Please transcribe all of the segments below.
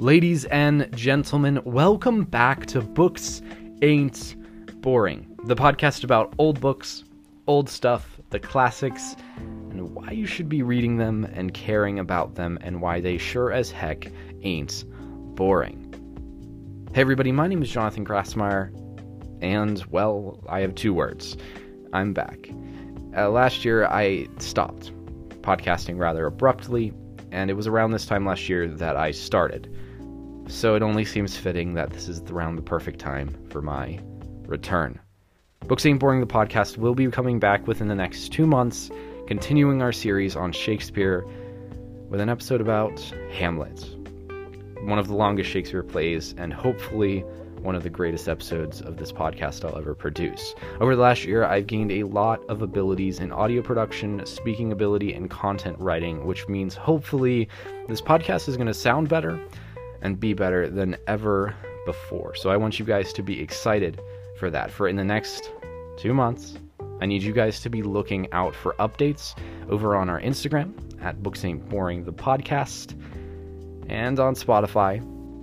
Ladies and gentlemen, welcome back to Books Ain't Boring, the podcast about old books, old stuff, the classics, and why you should be reading them and caring about them, and why they sure as heck ain't boring. Hey, everybody, my name is Jonathan Grassmeyer, and well, I have two words I'm back. Uh, last year, I stopped podcasting rather abruptly, and it was around this time last year that I started. So it only seems fitting that this is around the perfect time for my return. Books Ain't Boring, the podcast, will be coming back within the next two months, continuing our series on Shakespeare with an episode about Hamlet, one of the longest Shakespeare plays, and hopefully one of the greatest episodes of this podcast I'll ever produce. Over the last year, I've gained a lot of abilities in audio production, speaking ability, and content writing, which means hopefully this podcast is going to sound better and be better than ever before. So I want you guys to be excited for that. For in the next two months, I need you guys to be looking out for updates over on our Instagram at Books Ain't Boring the podcast and on Spotify,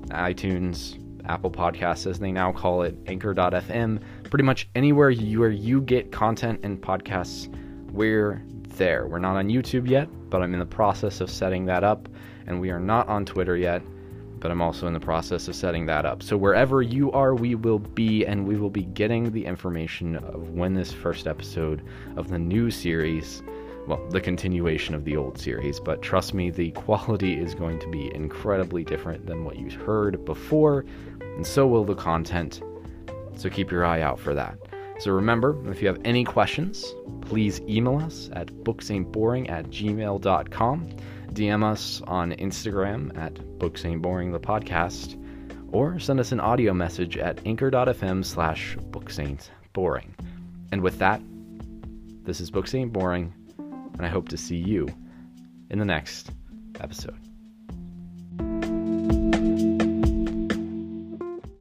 iTunes, Apple Podcasts as they now call it, Anchor.fm, pretty much anywhere you, where you get content and podcasts, we're there. We're not on YouTube yet, but I'm in the process of setting that up, and we are not on Twitter yet but I'm also in the process of setting that up. So wherever you are, we will be, and we will be getting the information of when this first episode of the new series, well, the continuation of the old series, but trust me, the quality is going to be incredibly different than what you heard before, and so will the content. So keep your eye out for that. So remember, if you have any questions, please email us at booksaintboring at gmail.com. DM us on Instagram at Books Ain't Boring the podcast, or send us an audio message at anchor.fm slash Books Ain't Boring. And with that, this is Books Ain't Boring, and I hope to see you in the next episode.